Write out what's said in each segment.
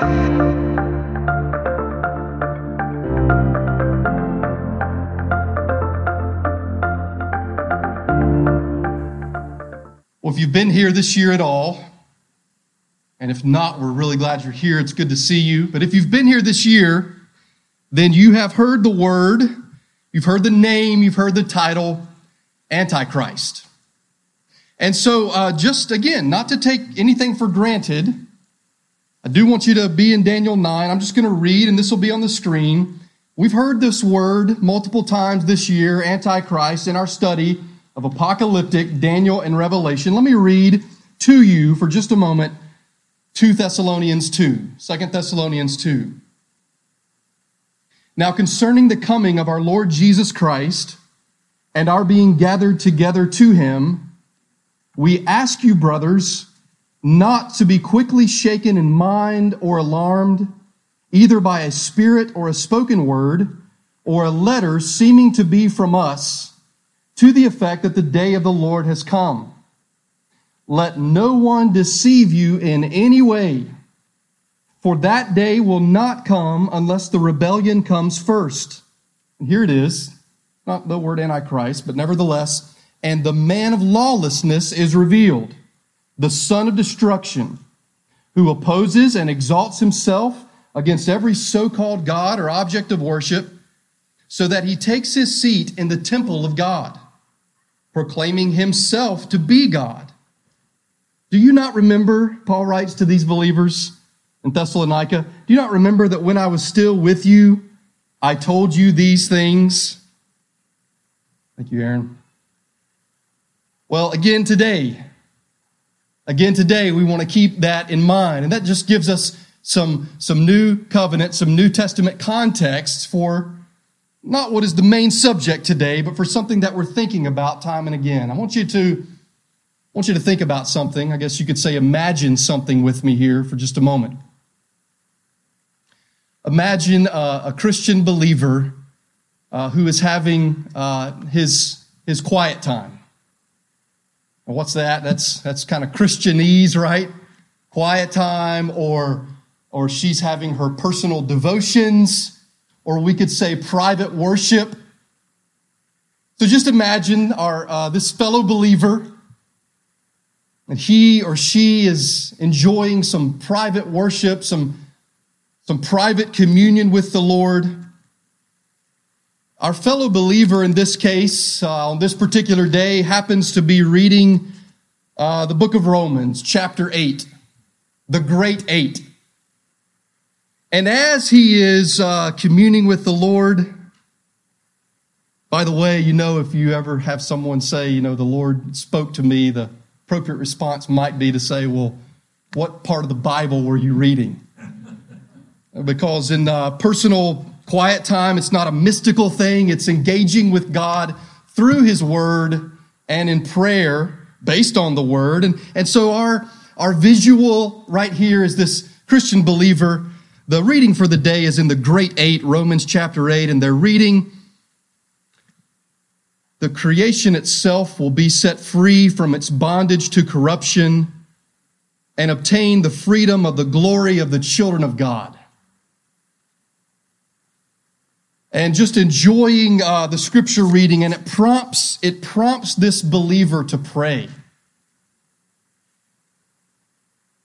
Well, if you've been here this year at all, and if not, we're really glad you're here. It's good to see you. But if you've been here this year, then you have heard the word, you've heard the name, you've heard the title, Antichrist. And so, uh, just again, not to take anything for granted, I do want you to be in Daniel 9. I'm just going to read, and this will be on the screen. We've heard this word multiple times this year, Antichrist, in our study of apocalyptic Daniel and Revelation. Let me read to you for just a moment 2 Thessalonians 2, 2 Thessalonians 2. Now, concerning the coming of our Lord Jesus Christ and our being gathered together to him, we ask you, brothers, not to be quickly shaken in mind or alarmed, either by a spirit or a spoken word, or a letter seeming to be from us to the effect that the day of the Lord has come. Let no one deceive you in any way, for that day will not come unless the rebellion comes first. And here it is, not the word Antichrist, but nevertheless, and the man of lawlessness is revealed, the son of destruction, who opposes and exalts himself against every so called God or object of worship, so that he takes his seat in the temple of God proclaiming himself to be God. Do you not remember, Paul writes to these believers in Thessalonica, do you not remember that when I was still with you, I told you these things? Thank you, Aaron. Well, again today, again today, we want to keep that in mind. And that just gives us some, some new covenant, some New Testament context for not what is the main subject today, but for something that we're thinking about time and again. I want you to I want you to think about something. I guess you could say imagine something with me here for just a moment. Imagine a, a Christian believer uh, who is having uh, his his quiet time. Well, what's that? That's that's kind of Christianese, right? Quiet time, or or she's having her personal devotions or we could say private worship. So just imagine our, uh, this fellow believer, and he or she is enjoying some private worship, some, some private communion with the Lord. Our fellow believer in this case, uh, on this particular day, happens to be reading uh, the book of Romans, chapter 8, the great eight. And as he is uh, communing with the Lord, by the way, you know, if you ever have someone say, you know, the Lord spoke to me, the appropriate response might be to say, well, what part of the Bible were you reading? Because in uh, personal quiet time, it's not a mystical thing, it's engaging with God through His Word and in prayer based on the Word. And, and so our, our visual right here is this Christian believer the reading for the day is in the Great Eight, Romans chapter 8, and they're reading the creation itself will be set free from its bondage to corruption and obtain the freedom of the glory of the children of God. And just enjoying uh, the scripture reading, and it prompts it prompts this believer to pray.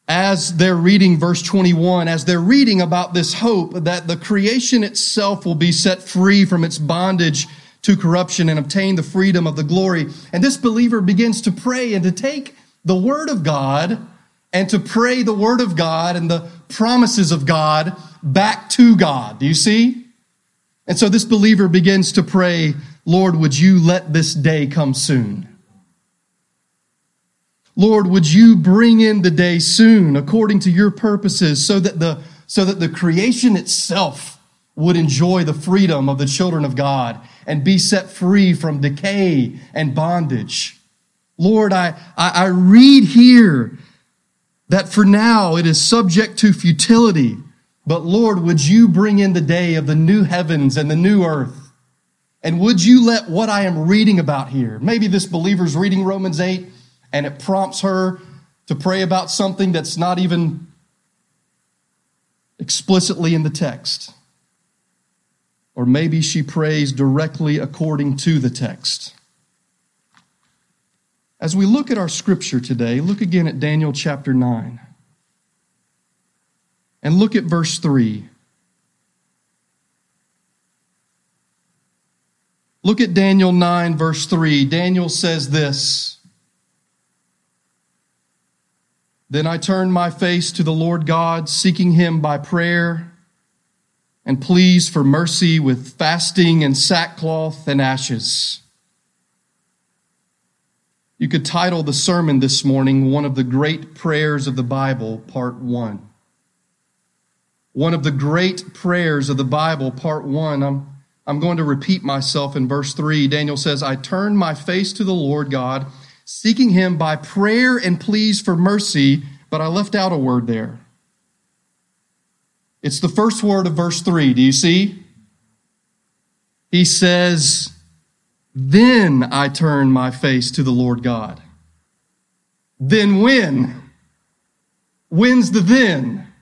as they're reading verse 21, as they're reading about this hope that the creation itself will be set free from its bondage to corruption and obtain the freedom of the glory. And this believer begins to pray and to take the word of God and to pray the word of God and the promises of God back to God. Do you see? And so this believer begins to pray, Lord, would you let this day come soon? Lord, would you bring in the day soon according to your purposes so that the, so that the creation itself would enjoy the freedom of the children of God and be set free from decay and bondage. Lord, I, I, I read here that for now it is subject to futility, but Lord, would you bring in the day of the new heavens and the new earth? And would you let what I am reading about here, maybe this believer's reading Romans 8, and it prompts her to pray about something that's not even explicitly in the text. Or maybe she prays directly according to the text. As we look at our scripture today, look again at Daniel chapter 9. And look at verse 3. Look at Daniel 9, verse 3. Daniel says this Then I turned my face to the Lord God, seeking him by prayer and pleas for mercy with fasting and sackcloth and ashes. You could title the sermon this morning, One of the Great Prayers of the Bible, Part 1. One of the great prayers of the Bible, Part 1. I'm, I'm going to repeat myself in verse 3. Daniel says, I turned my face to the Lord God, seeking him by prayer and pleas for mercy, but I left out a word there. It's the first word of verse 3. Do you see? He says, Then I turn my face to the Lord God. Then when? When's the then?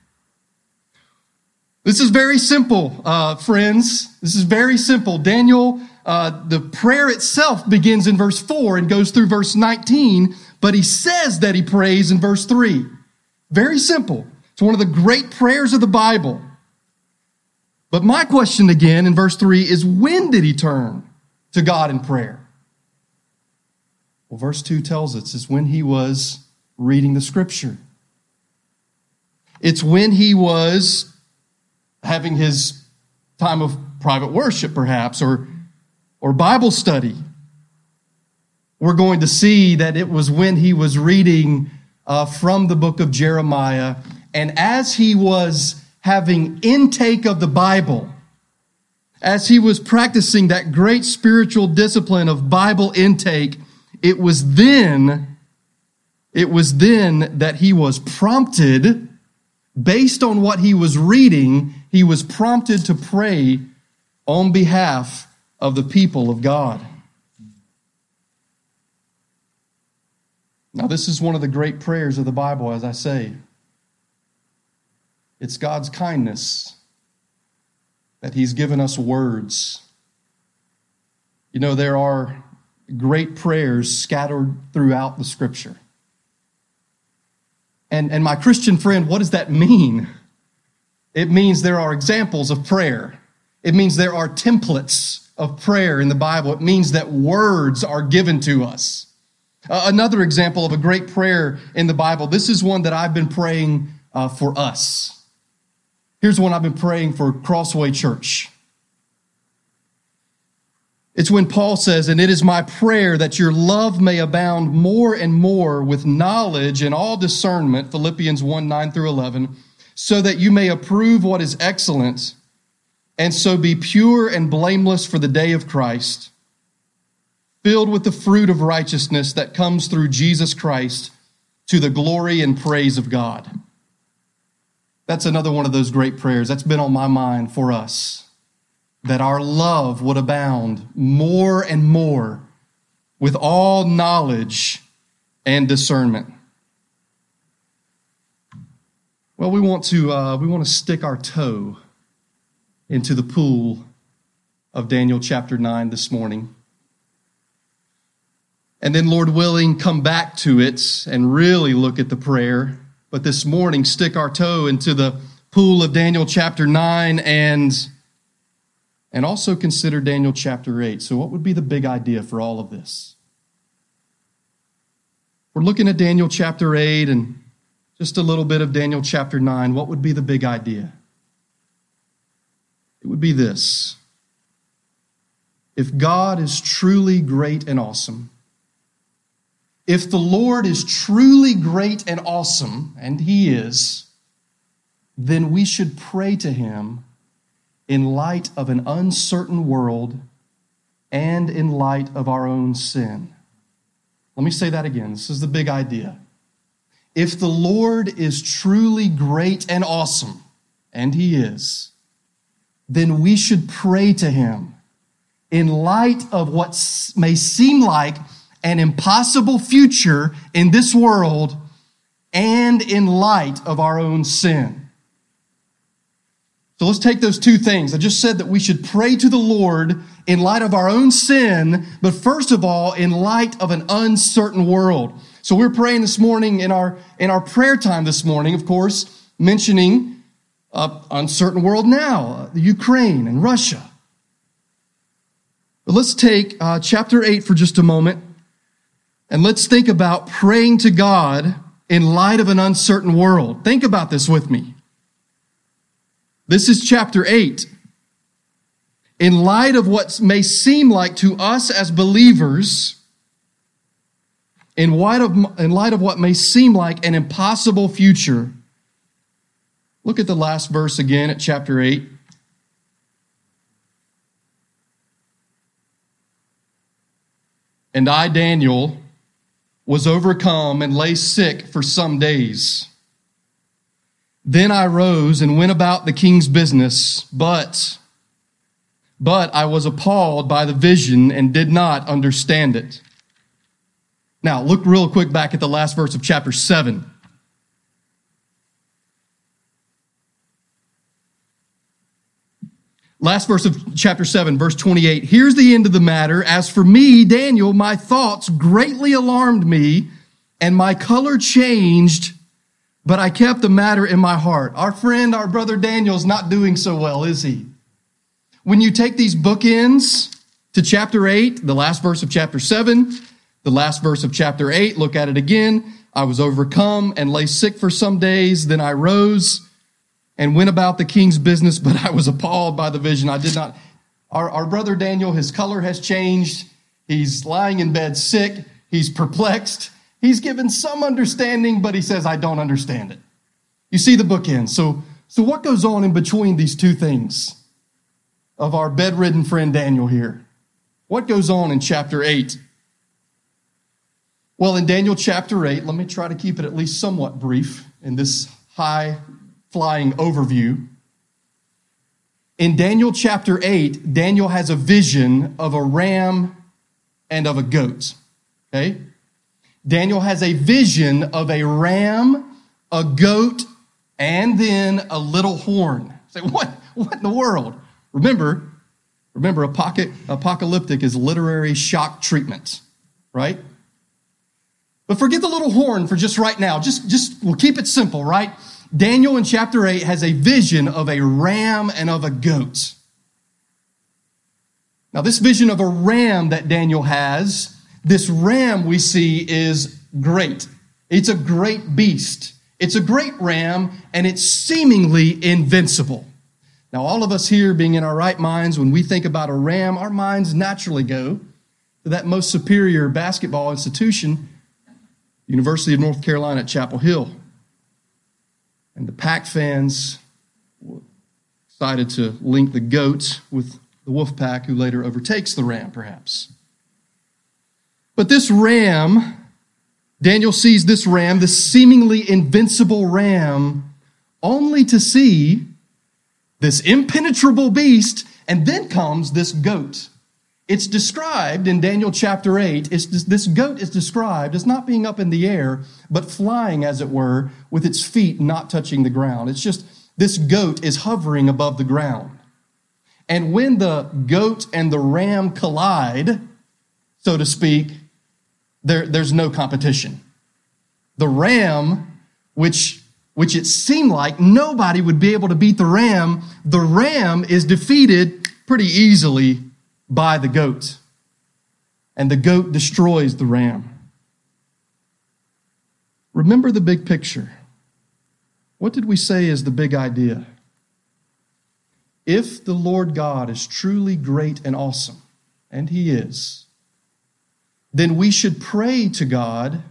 This is very simple, uh, friends. This is very simple. Daniel, uh, the prayer itself begins in verse 4 and goes through verse 19, but he says that he prays in verse 3. Very simple. It's one of the great prayers of the Bible. But my question again in verse 3 is when did he turn to God in prayer? Well, verse 2 tells us it's when he was reading the scripture. It's when he was having his time of private worship, perhaps, or, or Bible study. We're going to see that it was when he was reading uh, from the book of Jeremiah and as he was having intake of the Bible, as he was practicing that great spiritual discipline of Bible intake, it was then, it was then that he was prompted, based on what he was reading, he was prompted to pray on behalf of the people of God. Now, this is one of the great prayers of the Bible, as I say. It's God's kindness that He's given us words. You know, there are great prayers scattered throughout the scripture. And, and my Christian friend, what does that mean? It means there are examples of prayer. It means there are templates of prayer in the Bible. It means that words are given to us. Uh, another example of a great prayer in the Bible, this is one that I've been praying uh, for us. Here's one I've been praying for Crossway Church. It's when Paul says, And it is my prayer that your love may abound more and more with knowledge and all discernment, Philippians 1 9 through 11, so that you may approve what is excellent, and so be pure and blameless for the day of Christ, filled with the fruit of righteousness that comes through Jesus Christ to the glory and praise of God. That's another one of those great prayers that's been on my mind for us. That our love would abound more and more with all knowledge and discernment. Well, we want to uh, we want to stick our toe into the pool of Daniel chapter nine this morning, and then, Lord willing, come back to it and really look at the prayer but this morning stick our toe into the pool of Daniel chapter 9 and and also consider Daniel chapter 8. So what would be the big idea for all of this? We're looking at Daniel chapter 8 and just a little bit of Daniel chapter 9. What would be the big idea? It would be this. If God is truly great and awesome, if the Lord is truly great and awesome, and He is, then we should pray to Him in light of an uncertain world and in light of our own sin. Let me say that again. This is the big idea. If the Lord is truly great and awesome, and He is, then we should pray to Him in light of what may seem like an impossible future in this world and in light of our own sin. So let's take those two things. I just said that we should pray to the Lord in light of our own sin, but first of all, in light of an uncertain world. So we're praying this morning in our, in our prayer time this morning, of course, mentioning uh, uncertain world now, the Ukraine and Russia. But let's take uh, chapter 8 for just a moment and let's think about praying to God in light of an uncertain world. Think about this with me. This is chapter 8. In light of what may seem like to us as believers, in light of, in light of what may seem like an impossible future, look at the last verse again at chapter 8. And I, Daniel, was overcome and lay sick for some days. Then I rose and went about the king's business, but, but I was appalled by the vision and did not understand it. Now, look real quick back at the last verse of chapter 7. Last verse of chapter 7, verse 28. Here's the end of the matter. As for me, Daniel, my thoughts greatly alarmed me, and my color changed, but I kept the matter in my heart. Our friend, our brother Daniel's not doing so well, is he? When you take these bookends to chapter 8, the last verse of chapter 7, the last verse of chapter 8, look at it again. I was overcome and lay sick for some days. Then I rose and went about the king's business, but I was appalled by the vision. I did not. Our, our brother Daniel, his color has changed. He's lying in bed sick. He's perplexed. He's given some understanding, but he says, I don't understand it. You see the bookend. So, so what goes on in between these two things of our bedridden friend Daniel here? What goes on in chapter 8? Well, in Daniel chapter 8, let me try to keep it at least somewhat brief in this high flying overview. In Daniel chapter 8, Daniel has a vision of a ram and of a goat. Okay? Daniel has a vision of a ram, a goat, and then a little horn. Say, what, what in the world? Remember, remember, apocalyptic is literary shock treatment, right? But forget the little horn for just right now. Just, just, we'll keep it simple, right? Daniel in chapter 8 has a vision of a ram and of a goat. Now, this vision of a ram that Daniel has, this ram we see is great. It's a great beast. It's a great ram, and it's seemingly invincible. Now, all of us here being in our right minds, when we think about a ram, our minds naturally go to that most superior basketball institution, University of North Carolina at Chapel Hill. And the Pack fans decided to link the goat with the wolf pack, who later overtakes the ram, perhaps. But this ram, Daniel sees this ram, this seemingly invincible ram, only to see this impenetrable beast, and then comes this goat. It's described in Daniel chapter 8, this goat is described as not being up in the air, but flying, as it were, with its feet not touching the ground. It's just this goat is hovering above the ground. And when the goat and the ram collide, so to speak, there, there's no competition. The ram, which, which it seemed like nobody would be able to beat the ram, the ram is defeated pretty easily by the goat, and the goat destroys the ram. Remember the big picture. What did we say is the big idea? If the Lord God is truly great and awesome, and He is, then we should pray to God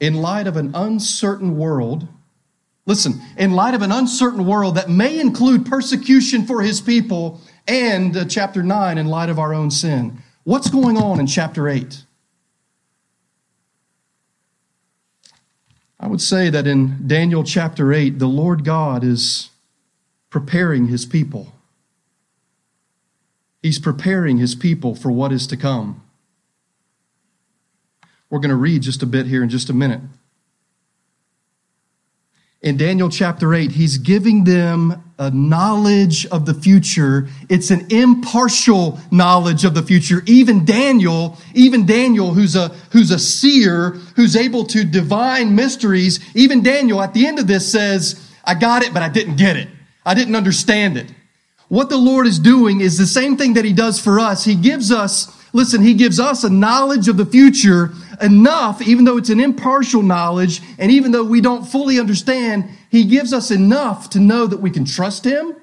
in light of an uncertain world. Listen, in light of an uncertain world that may include persecution for His people and uh, chapter 9 in light of our own sin. What's going on in chapter 8? I would say that in Daniel chapter 8, the Lord God is preparing his people. He's preparing his people for what is to come. We're going to read just a bit here in just a minute. In Daniel chapter 8, he's giving them a knowledge of the future. It's an impartial knowledge of the future. Even Daniel, even Daniel, who's a, who's a seer, who's able to divine mysteries, even Daniel at the end of this says, I got it, but I didn't get it. I didn't understand it. What the Lord is doing is the same thing that he does for us. He gives us, listen, he gives us a knowledge of the future enough, even though it's an impartial knowledge, and even though we don't fully understand, he gives us enough to know that we can trust him,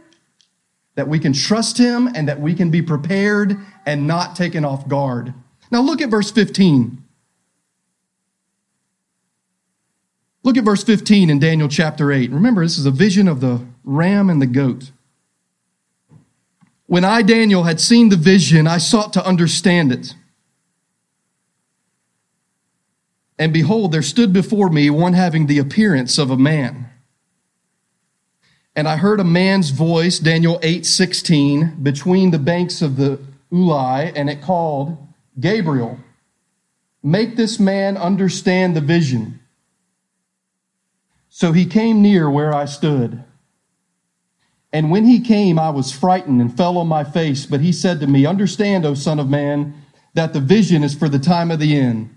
that we can trust him, and that we can be prepared and not taken off guard. Now look at verse 15. Look at verse 15 in Daniel chapter 8. Remember, this is a vision of the ram and the goat. When I, Daniel, had seen the vision, I sought to understand it. And behold, there stood before me one having the appearance of a man. And I heard a man's voice, Daniel 8 16, between the banks of the Ulai, and it called, Gabriel, make this man understand the vision. So he came near where I stood. And when he came, I was frightened and fell on my face. But he said to me, Understand, O Son of Man, that the vision is for the time of the end.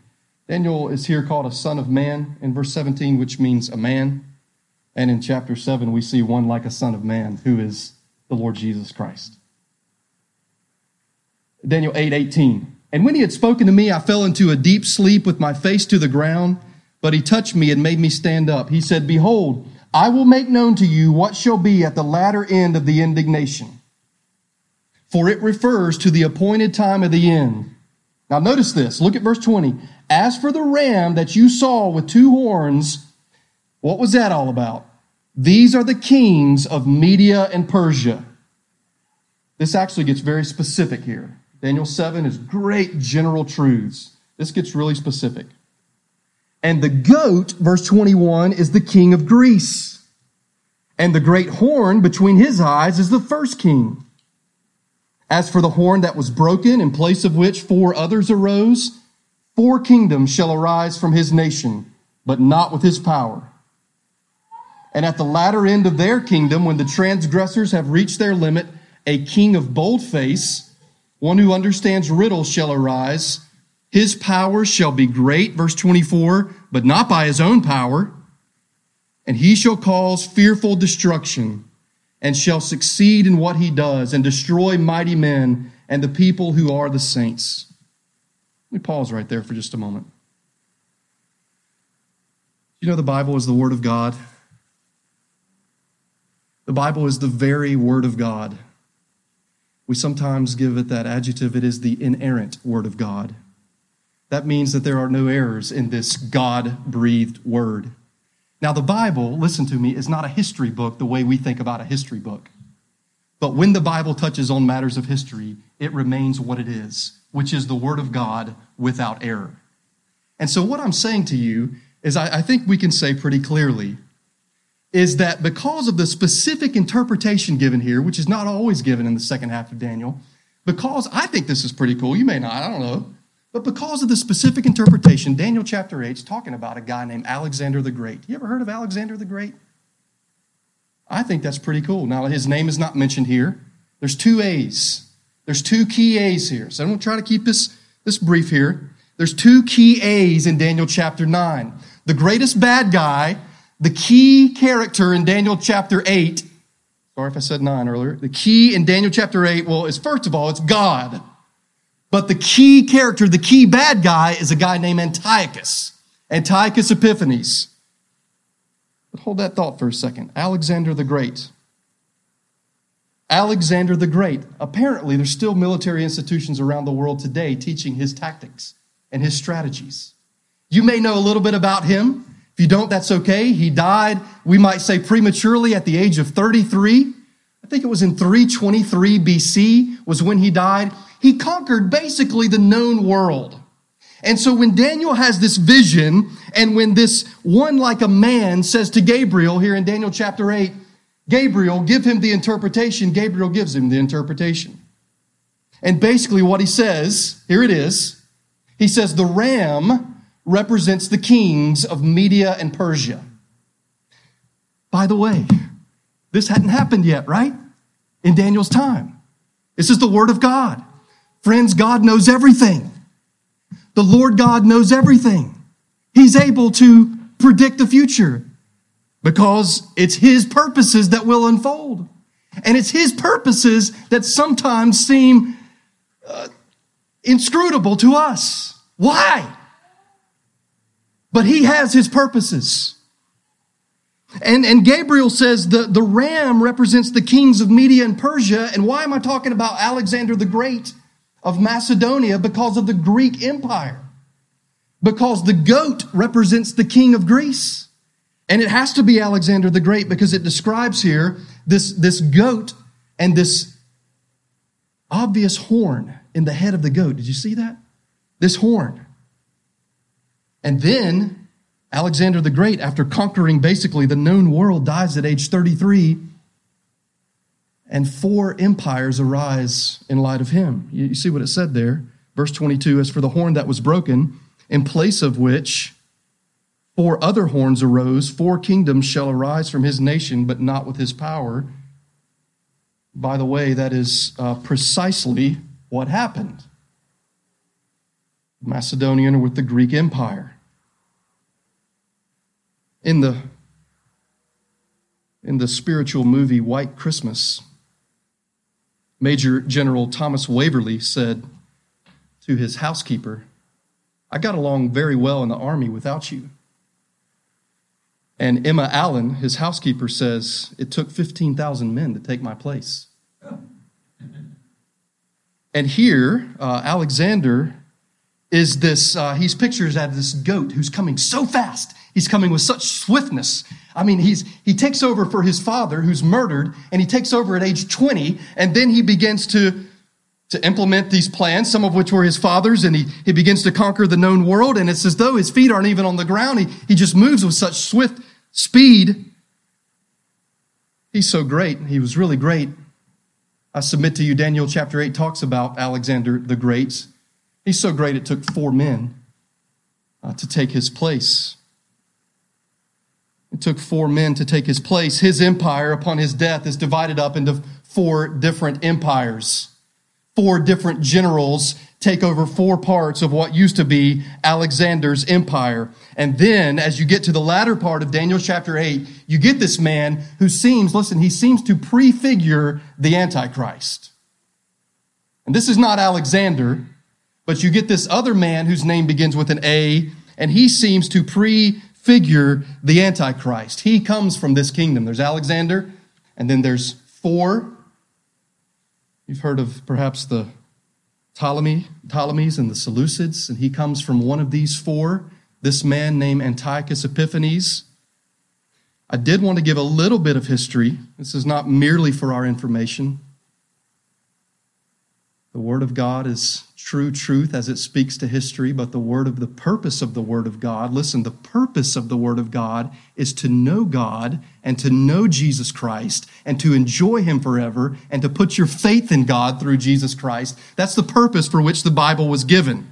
Daniel is here called a son of man in verse 17, which means a man. And in chapter 7, we see one like a son of man, who is the Lord Jesus Christ. Daniel 8 18. And when he had spoken to me, I fell into a deep sleep with my face to the ground, but he touched me and made me stand up. He said, Behold, I will make known to you what shall be at the latter end of the indignation. For it refers to the appointed time of the end. Now notice this. Look at verse 20. As for the ram that you saw with two horns, what was that all about? These are the kings of Media and Persia. This actually gets very specific here. Daniel 7 is great general truths. This gets really specific. And the goat, verse 21, is the king of Greece. And the great horn between his eyes is the first king. As for the horn that was broken, in place of which four others arose, Four kingdoms shall arise from his nation, but not with his power. And at the latter end of their kingdom, when the transgressors have reached their limit, a king of bold face, one who understands riddles, shall arise. His power shall be great, verse 24, but not by his own power. And he shall cause fearful destruction, and shall succeed in what he does, and destroy mighty men and the people who are the saints. Let me pause right there for just a moment. You know, the Bible is the Word of God. The Bible is the very Word of God. We sometimes give it that adjective, it is the inerrant Word of God. That means that there are no errors in this God breathed Word. Now, the Bible, listen to me, is not a history book the way we think about a history book. But when the Bible touches on matters of history, it remains what it is which is the Word of God without error. And so, what I'm saying to you is, I, I, think we can say pretty clearly, is that because of the specific interpretation given here, which is not always given in the second half of Daniel, because I think this is pretty cool, you may not, I don't know, but because of the specific interpretation, Daniel chapter 8 is talking about a guy named Alexander the Great. You ever heard of Alexander the Great? I think that's pretty cool. Now, his name is not mentioned here. There's two A's. There's two key A's here. So I'm going to try to keep this, this brief here. There's two key A's in Daniel chapter 9. The greatest bad guy, the key character in Daniel chapter 8. Sorry if I said 9 earlier. The key in Daniel chapter 8, well, is first of all, it's God. But the key character, the key bad guy, is a guy named Antiochus. Antiochus Epiphanes. But hold that thought for a second. Alexander the Great. Alexander the Great. Apparently, there's still military institutions around the world today teaching his tactics and his strategies. You may know a little bit about him. If you don't, that's okay. He died, we might say prematurely at the age of 33. I think it was in 323 BC was when he died. He conquered basically the known world. And so when Daniel has this vision and when this one like a man says to Gabriel here in Daniel chapter 8, Gabriel, give him the interpretation. Gabriel gives him the interpretation. And basically, what he says here it is he says, the ram represents the kings of Media and Persia. By the way, This hadn't happened yet, right? In Daniel's time. This is the word of God. Friends, God knows everything. The Lord God knows everything. He's able to predict the future because it's His purposes that will unfold. And it's His purposes that sometimes seem uh, inscrutable to us. Why? But He has His purposes. And, and Gabriel says the, the ram represents the kings of Media and Persia. And why am I talking about Alexander the Great of Macedonia? Because of the Greek Empire. Because the goat represents the king of Greece. And it has to be Alexander the Great because it describes here this, this goat and this obvious horn in the head of the goat. Did you see that? This horn. And then Alexander the Great, after conquering basically the known world, dies at age 33, and four empires arise in light of him. You see what it said there? Verse 22 As for the horn that was broken, in place of which four other horns arose, four kingdoms shall arise from his nation, but not with his power. By the way, that is uh, precisely what happened. Macedonian with the Greek Empire in the in the spiritual movie White Christmas, Major General Thomas Waverly said to his housekeeper, I got along very well in the army without you. And Emma Allen, his housekeeper, says, It took 15,000 men to take my place. And here, uh, Alexander is this, uh, he's pictured as this goat who's coming so fast. He's coming with such swiftness. I mean, he's, he takes over for his father who's murdered and he takes over at age 20 and then he begins to, to implement these plans, some of which were his father's and he, he begins to conquer the known world and it's as though his feet aren't even on the ground. He, he just moves with such swift speed. He's so great. He was really great. I submit to you, Daniel chapter 8 talks about Alexander the Great. He's so great it took four men uh, to take his place. It took four men to take his place. His empire, upon his death, is divided up into four different empires. Four different generals take over four parts of what used to be Alexander's empire. And then, as you get to the latter part of Daniel chapter 8, you get this man who seems, listen, he seems to prefigure the Antichrist. And this is not Alexander, but you get this other man whose name begins with an A, and he seems to prefigure the Antichrist. He comes from this kingdom. There's Alexander, and then there's four. You've heard of perhaps the Ptolemy, Ptolemies and the Seleucids, and he comes from one of these four. This man named Antiochus Epiphanes. I did want to give a little bit of history. This is not merely for our information. The Word of God is true truth as it speaks to history, but the word of the purpose of the Word of God, listen, the purpose of the Word of God is to know God and to know Jesus Christ and to enjoy Him forever and to put your faith in God through Jesus Christ. That's the purpose for which the Bible was given.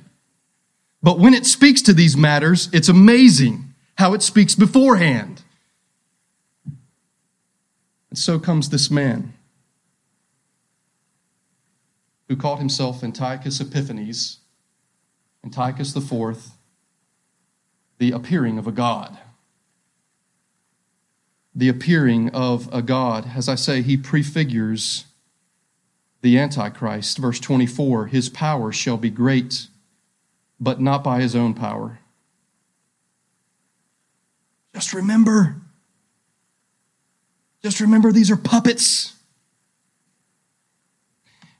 But when it speaks to these matters, it's amazing how it speaks beforehand. And so comes this man who called himself Antiochus Epiphanes, Antiochus IV, the appearing of a God. The appearing of a God. As I say, he prefigures the Antichrist. Verse 24 His power shall be great, but not by his own power. Just remember, just remember these are puppets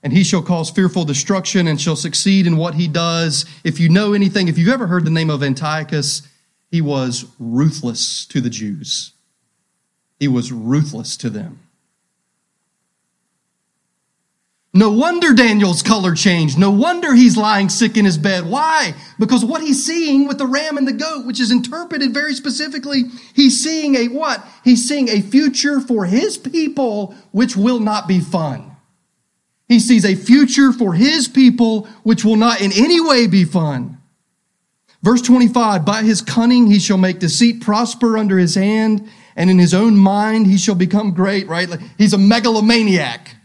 and he shall cause fearful destruction and shall succeed in what he does. If you know anything, if you've ever heard the name of Antiochus, he was ruthless to the Jews. He was ruthless to them. No wonder Daniel's color changed. No wonder he's lying sick in his bed. Why? Because what he's seeing with the ram and the goat, which is interpreted very specifically, he's seeing a what? He's seeing a future for his people which will not be fun. He sees a future for his people which will not in any way be fun. Verse 25, by his cunning he shall make deceit prosper under his hand, and in his own mind he shall become great, right? He's a megalomaniac.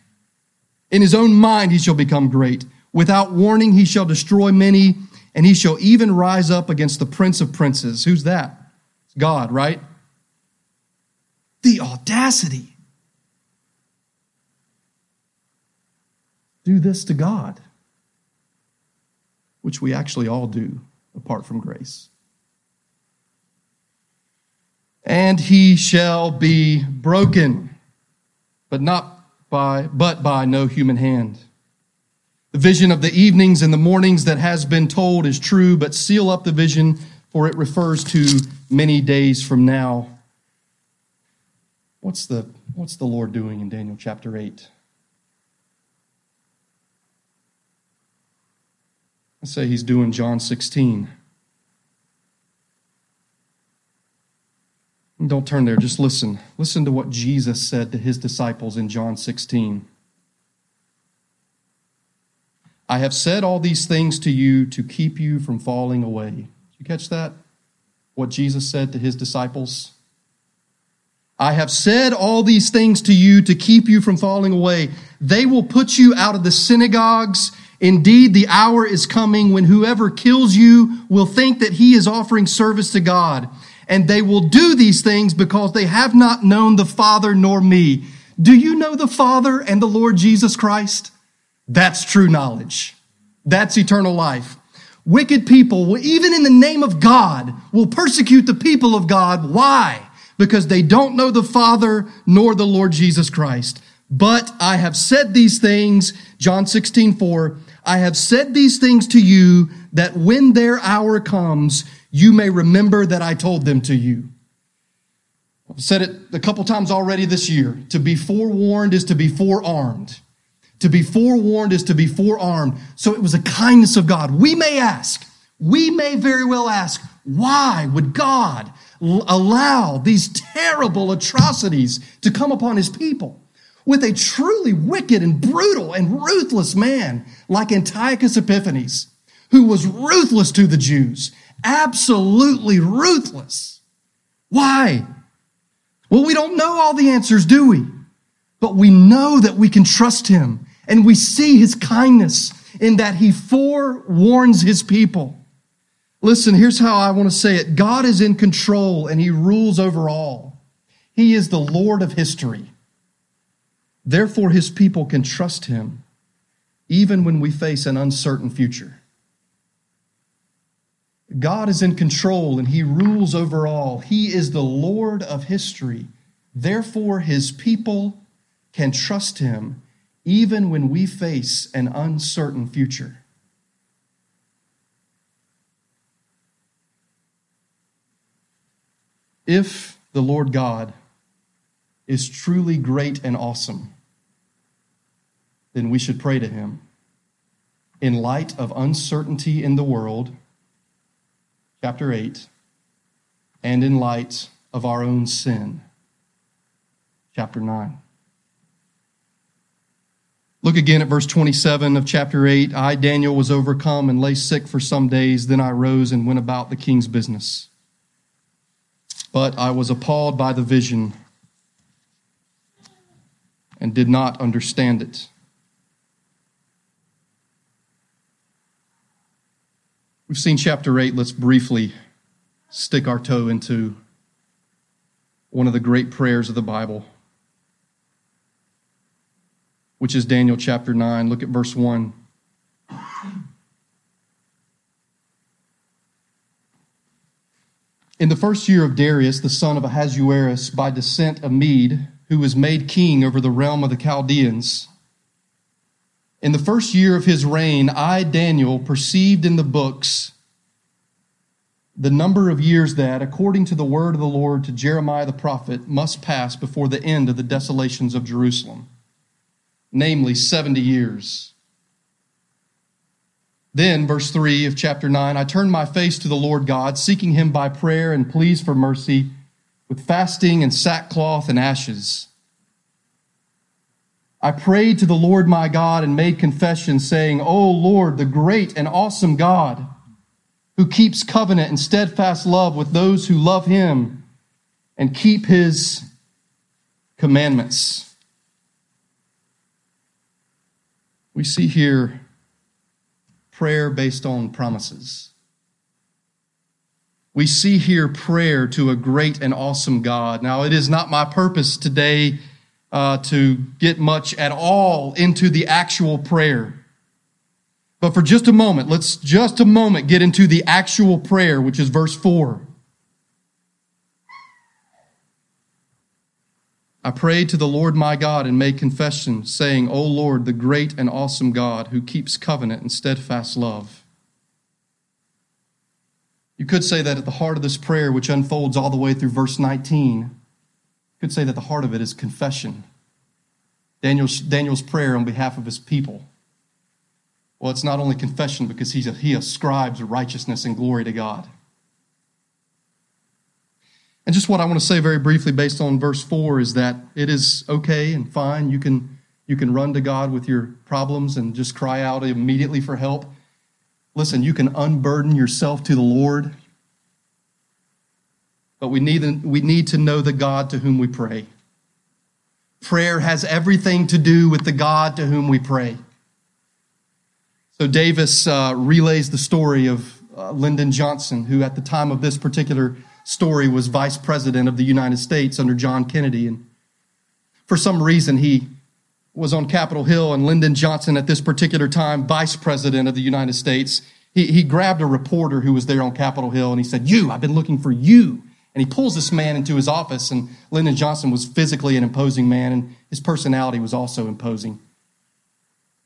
In his own mind he shall become great. Without warning he shall destroy many, and he shall even rise up against the prince of princes. Who's that? God, right? The audacity. Do this to God, which we actually all do apart from grace and he shall be broken, but not by, but by no human hand. The vision of the evenings and the mornings that has been told is true, but seal up the vision, for it refers to many days from now. What's the, what's the Lord doing in Daniel chapter 8? I say he's doing John 16. Don't turn there, just listen. Listen to what Jesus said to his disciples in John 16. I have said all these things to you to keep you from falling away. Did you catch that? What Jesus said to his disciples? I have said all these things to you to keep you from falling away. They will put you out of the synagogues. Indeed, the hour is coming when whoever kills you will think that he is offering service to God and they will do these things because they have not known the Father nor me. Do you know the Father and the Lord Jesus Christ? That's true knowledge. That's eternal life. Wicked people even in the name of God, will persecute the people of God. Why? Because they don't know the Father nor the Lord Jesus Christ. But I have said these things, John 16, 4, I have said these things to you that when their hour comes, you may remember that I told them to you. I've said it a couple times already this year. To be forewarned is to be forearmed. To be forewarned is to be forearmed. So it was a kindness of God. We may ask, we may very well ask, why would God allow these terrible atrocities to come upon his people? With a truly wicked and brutal and ruthless man like Antiochus Epiphanes, who was ruthless to the Jews absolutely ruthless. Why? Well, we don't know all the answers, do we? But we know that we can trust him and we see his kindness in that he forewarns his people. Listen, here's how I want to say it. God is in control and he rules over all. He is the Lord of history. Therefore, his people can trust him even when we face an uncertain future. God is in control and he rules over all. He is the Lord of history. Therefore, his people can trust him even when we face an uncertain future. If the Lord God is truly great and awesome, then we should pray to him. In light of uncertainty in the world, chapter 8, and in light of our own sin, chapter 9. Look again at verse 27 of chapter 8. I, Daniel, was overcome and lay sick for some days. Then I rose and went about the king's business. But I was appalled by the vision and did not understand it. We've seen chapter 8. Let's briefly stick our toe into one of the great prayers of the Bible, which is Daniel chapter 9. Look at verse 1. In the first year of Darius, the son of Ahasuerus, by descent a Mede, who was made king over the realm of the Chaldeans, in the first year of his reign, I, Daniel, perceived in the books the number of years that, according to the word of the Lord to Jeremiah the prophet, must pass before the end of the desolations of Jerusalem, namely 70 years. Then, verse 3 of chapter 9, I turned my face to the Lord God, seeking him by prayer and pleas for mercy, with fasting and sackcloth and ashes. I prayed to the Lord my God and made confession, saying, O Lord, the great and awesome God, who keeps covenant and steadfast love with those who love him and keep his commandments. We see here prayer based on promises. We see here prayer to a great and awesome God. Now, it is not my purpose today uh, to get much at all into the actual prayer. But for just a moment, let's just a moment get into the actual prayer, which is verse 4. I prayed to the Lord my God and made confession, saying, O Lord, the great and awesome God who keeps covenant and steadfast love. You could say that at the heart of this prayer, which unfolds all the way through verse 19, you could say that the heart of it is confession. Daniel's, Daniel's prayer on behalf of his people. Well, it's not only confession because he's a, he ascribes righteousness and glory to God. And just what I want to say very briefly based on verse 4 is that it is okay and fine. You can, you can run to God with your problems and just cry out immediately for help. Listen, you can unburden yourself to the Lord. But we need, we need to know the God to whom we pray. Prayer has everything to do with the God to whom we pray. So Davis uh, relays the story of uh, Lyndon Johnson, who at the time of this particular story was vice president of the United States under John Kennedy. And for some reason, he was on Capitol Hill, and Lyndon Johnson, at this particular time, vice president of the United States, he, he grabbed a reporter who was there on Capitol Hill and he said, You, I've been looking for you. And he pulls this man into his office, and Lyndon Johnson was physically an imposing man, and his personality was also imposing.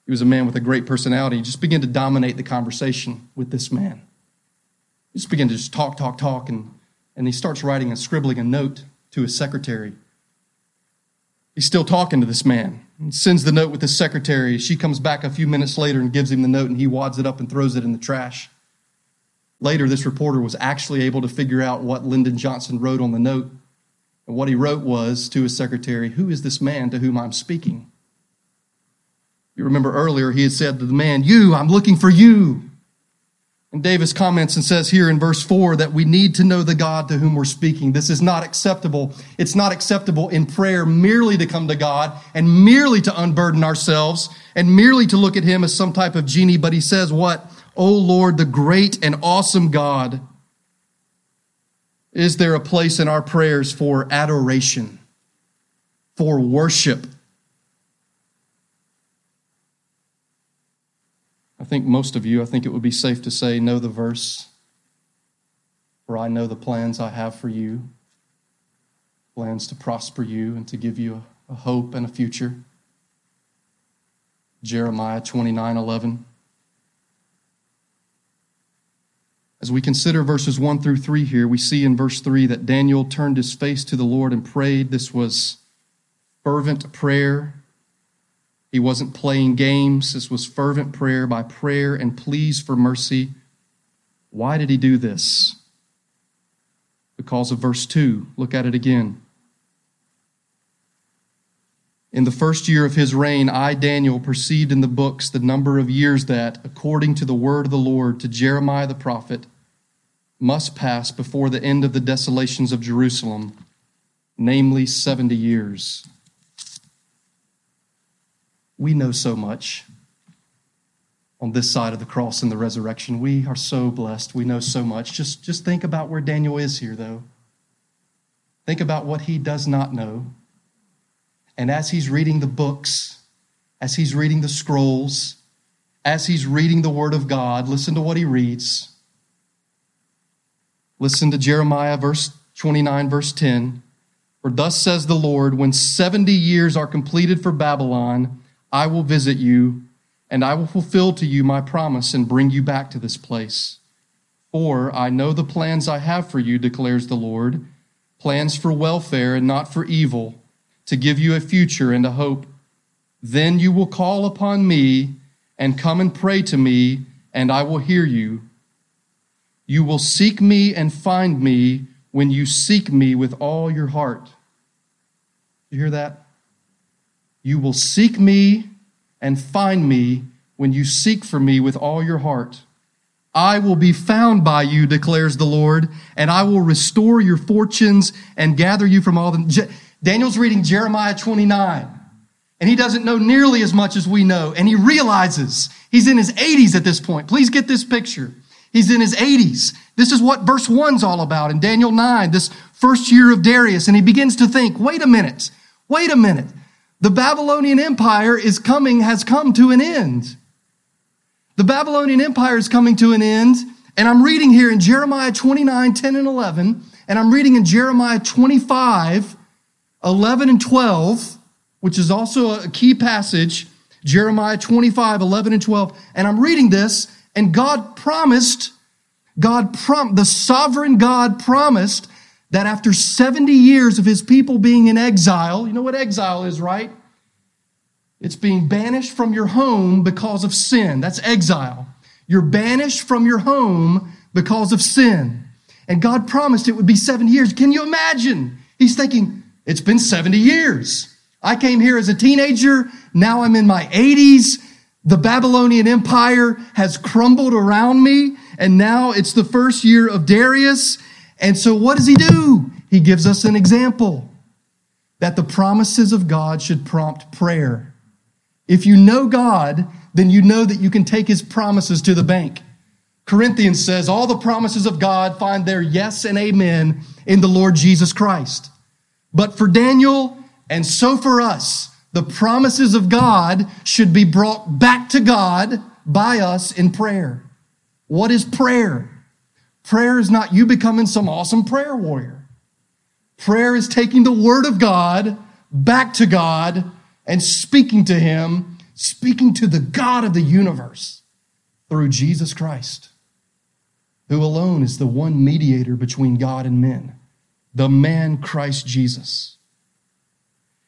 He was a man with a great personality. He just began to dominate the conversation with this man. He just began to just talk, talk, talk, and and he starts writing and scribbling a note to his secretary. He's still talking to this man sends the note with his secretary. She comes back a few minutes later and gives him the note, and he wads it up and throws it in the trash. Later, this reporter was actually able to figure out what Lyndon Johnson wrote on the note. And what he wrote was to his secretary, Who is this man to whom I'm speaking? You remember earlier, he had said to the man, You, I'm looking for you. And Davis comments and says here in verse 4 that we need to know the God to whom we're speaking. This is not acceptable. It's not acceptable in prayer merely to come to God and merely to unburden ourselves and merely to look at Him as some type of genie. But he says, What? O Lord, the great and awesome God. Is there a place in our prayers for adoration, for worship? I think most of you, I think it would be safe to say, know the verse. For I know the plans I have for you plans to prosper you and to give you a, a hope and a future. Jeremiah 29 11. As we consider verses 1 through 3 here, we see in verse 3 that Daniel turned his face to the Lord and prayed. This was fervent prayer he wasn't playing games. This was fervent prayer by prayer and pleas for mercy. Why did he do this? Because of verse 2. Look at it again. In the first year of his reign, I, Daniel, perceived in the books the number of years that, according to the word of the Lord to Jeremiah the prophet, must pass before the end of the desolations of Jerusalem, namely 70 years we know so much on this side of the cross and the resurrection. We are so blessed. We know so much. Just, just think about where Daniel is here, though. Think about what he does not know. And as he's reading the books, as he's reading the scrolls, as he's reading the Word of God, listen to what he reads. Listen to Jeremiah verse 29, verse 10. For thus says the Lord, when 70 years are completed for Babylon, I will visit you, and I will fulfill to you my promise and bring you back to this place. For I know the plans I have for you, declares the Lord plans for welfare and not for evil, to give you a future and a hope. Then you will call upon me and come and pray to me, and I will hear you. You will seek me and find me when you seek me with all your heart. You hear that? You will seek me and find me when you seek for me with all your heart. I will be found by you, declares the Lord, and I will restore your fortunes and gather you from all the. Daniel's reading Jeremiah 29, and he doesn't know nearly as much as we know, and he realizes he's in his 80s at this point. Please get this picture. He's in his 80s. This is what verse 1's all about in Daniel 9, this first year of Darius, and he begins to think, wait a minute, wait a minute. The Babylonian Empire is coming, has come to an end. The Babylonian Empire is coming to an end. And I'm reading here in Jeremiah 29, 10 and 11. And I'm reading in Jeremiah 25, 11 and 12, which is also a key passage. Jeremiah 25, 11 and 12. And I'm reading this, and God promised, God prom- the sovereign God promised that after 70 years of his people being in exile, you know what exile is, right? It's being banished from your home because of sin. That's exile. You're banished from your home because of sin. And God promised it would be 70 years. Can you imagine? He's thinking, it's been 70 years. I came here as a teenager. Now I'm in my 80s. The Babylonian Empire has crumbled around me. And now it's the first year of Darius. And so what does he do? He gives us an example that the promises of God should prompt prayer. If you know God, then you know that you can take his promises to the bank. Corinthians says all the promises of God find their yes and amen in the Lord Jesus Christ. But for Daniel and so for us, the promises of God should be brought back to God by us in prayer. What is prayer? Prayer is not you becoming some awesome prayer warrior. Prayer is taking the word of God back to God and speaking to Him, speaking to the God of the universe through Jesus Christ, who alone is the one mediator between God and men, the man Christ Jesus.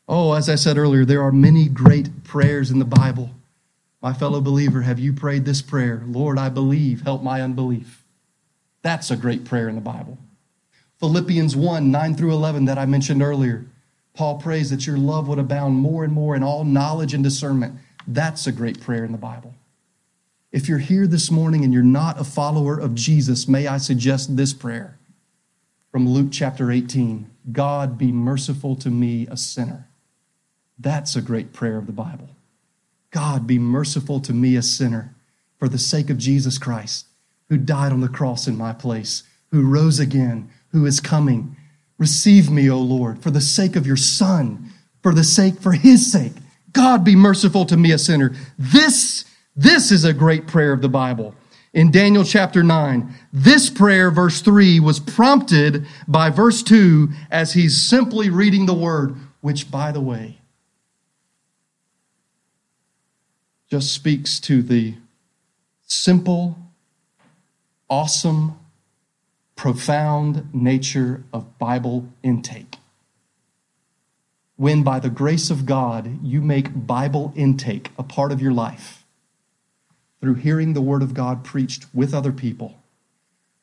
Oh, as I said earlier, there are many great prayers in the Bible. My fellow believer, have you prayed this prayer? Lord, I believe, help my unbelief. That's a great prayer in the Bible. Philippians 1 9 through 11, that I mentioned earlier. Paul prays that your love would abound more and more in all knowledge and discernment. That's a great prayer in the Bible. If you're here this morning and you're not a follower of Jesus, may I suggest this prayer from Luke chapter 18 God be merciful to me, a sinner. That's a great prayer of the Bible. God be merciful to me, a sinner, for the sake of Jesus Christ, who died on the cross in my place, who rose again, who is coming Receive me, O Lord, for the sake of your Son, for the sake, for his sake. God be merciful to me, a sinner. This, this is a great prayer of the Bible. In Daniel chapter 9, this prayer, verse 3, was prompted by verse 2 as he's simply reading the word, which, by the way, just speaks to the simple, awesome, profound nature of Bible intake. When, by the grace of God, you make Bible intake a part of your life through hearing the Word of God preached with other people,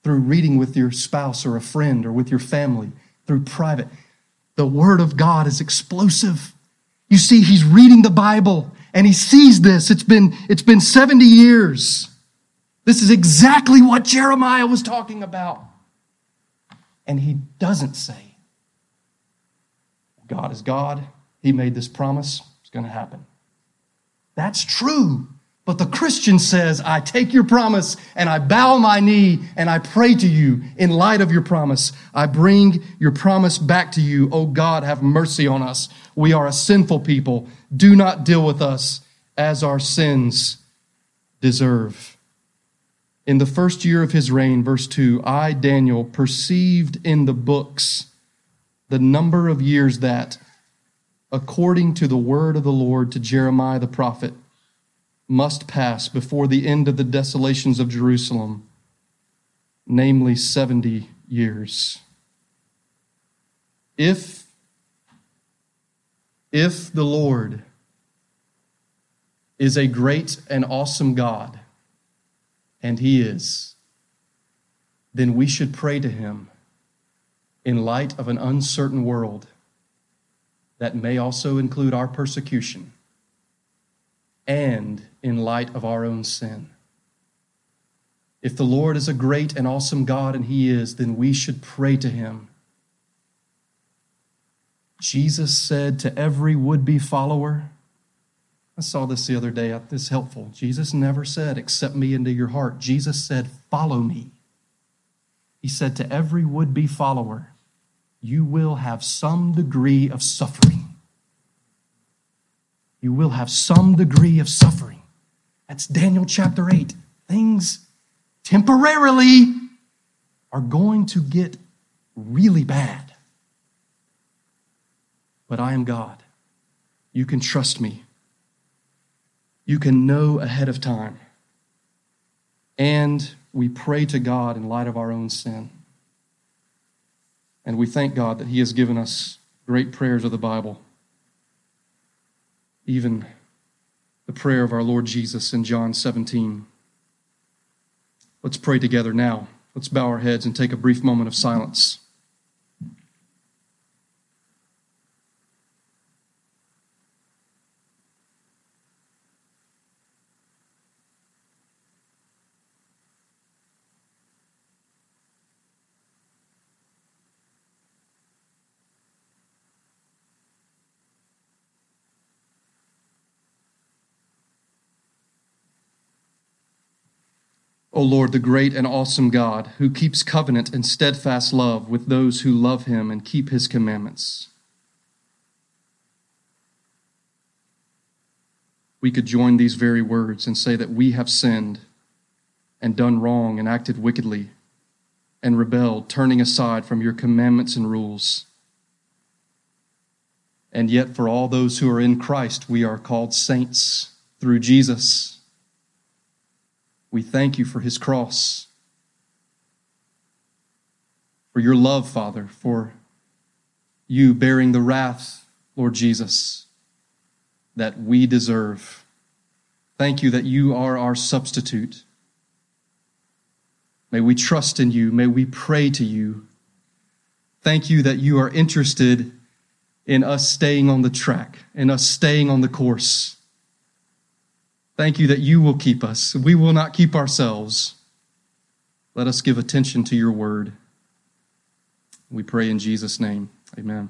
through reading with your spouse or a friend or with your family, through private, the Word of God is explosive. You see, he's reading the Bible and he sees this. It's been, it's been 70 years. This is exactly what Jeremiah was talking about. And he doesn't say, God is God. He made this promise. It's going to happen. That's true. But the Christian says, I take your promise and I bow my knee and I pray to you in light of your promise. I bring your promise back to you. Oh God, have mercy on us. We are a sinful people. Do not deal with us as our sins deserve. In the first year of his reign, verse 2, I, Daniel, perceived in the books the number of years that, according to the word of the Lord to Jeremiah the prophet, must pass before the end of the desolations of Jerusalem, namely 70 years. If, if the Lord is a great and awesome God, and He is, then we should pray to Him in light of an uncertain world that may also include our persecution and in light of our own sin. If the Lord is a great and awesome God, and He is, then we should pray to Him. Jesus said to every would be follower, I saw this the other day. This is helpful. Jesus never said, Accept me into your heart. Jesus said, Follow me. He said to every would be follower, You will have some degree of suffering. You will have some degree of suffering. That's Daniel chapter 8. Things temporarily are going to get really bad. But I am God. You can trust me you can know ahead of time. And we pray to God in light of our own sin. And we thank God that He has given us great prayers of the Bible. Even the prayer of our Lord Jesus in John 17. Let's pray together now. Let's bow our heads and take a brief moment of silence. O Lord, the great and awesome God, who keeps covenant and steadfast love with those who love him and keep his commandments. We could join these very words and say that we have sinned and done wrong and acted wickedly and rebelled, turning aside from your commandments and rules. And yet, for all those who are in Christ, we are called saints through Jesus. We thank you for his cross, for your love, Father, for you bearing the wrath, Lord Jesus, that we deserve. Thank you that you are our substitute. May we trust in you. May we pray to you. Thank you that you are interested in us staying on the track, in us staying on the course. Thank you that you will keep us. We will not keep ourselves. Let us give attention to your word. We pray in Jesus' name. Amen.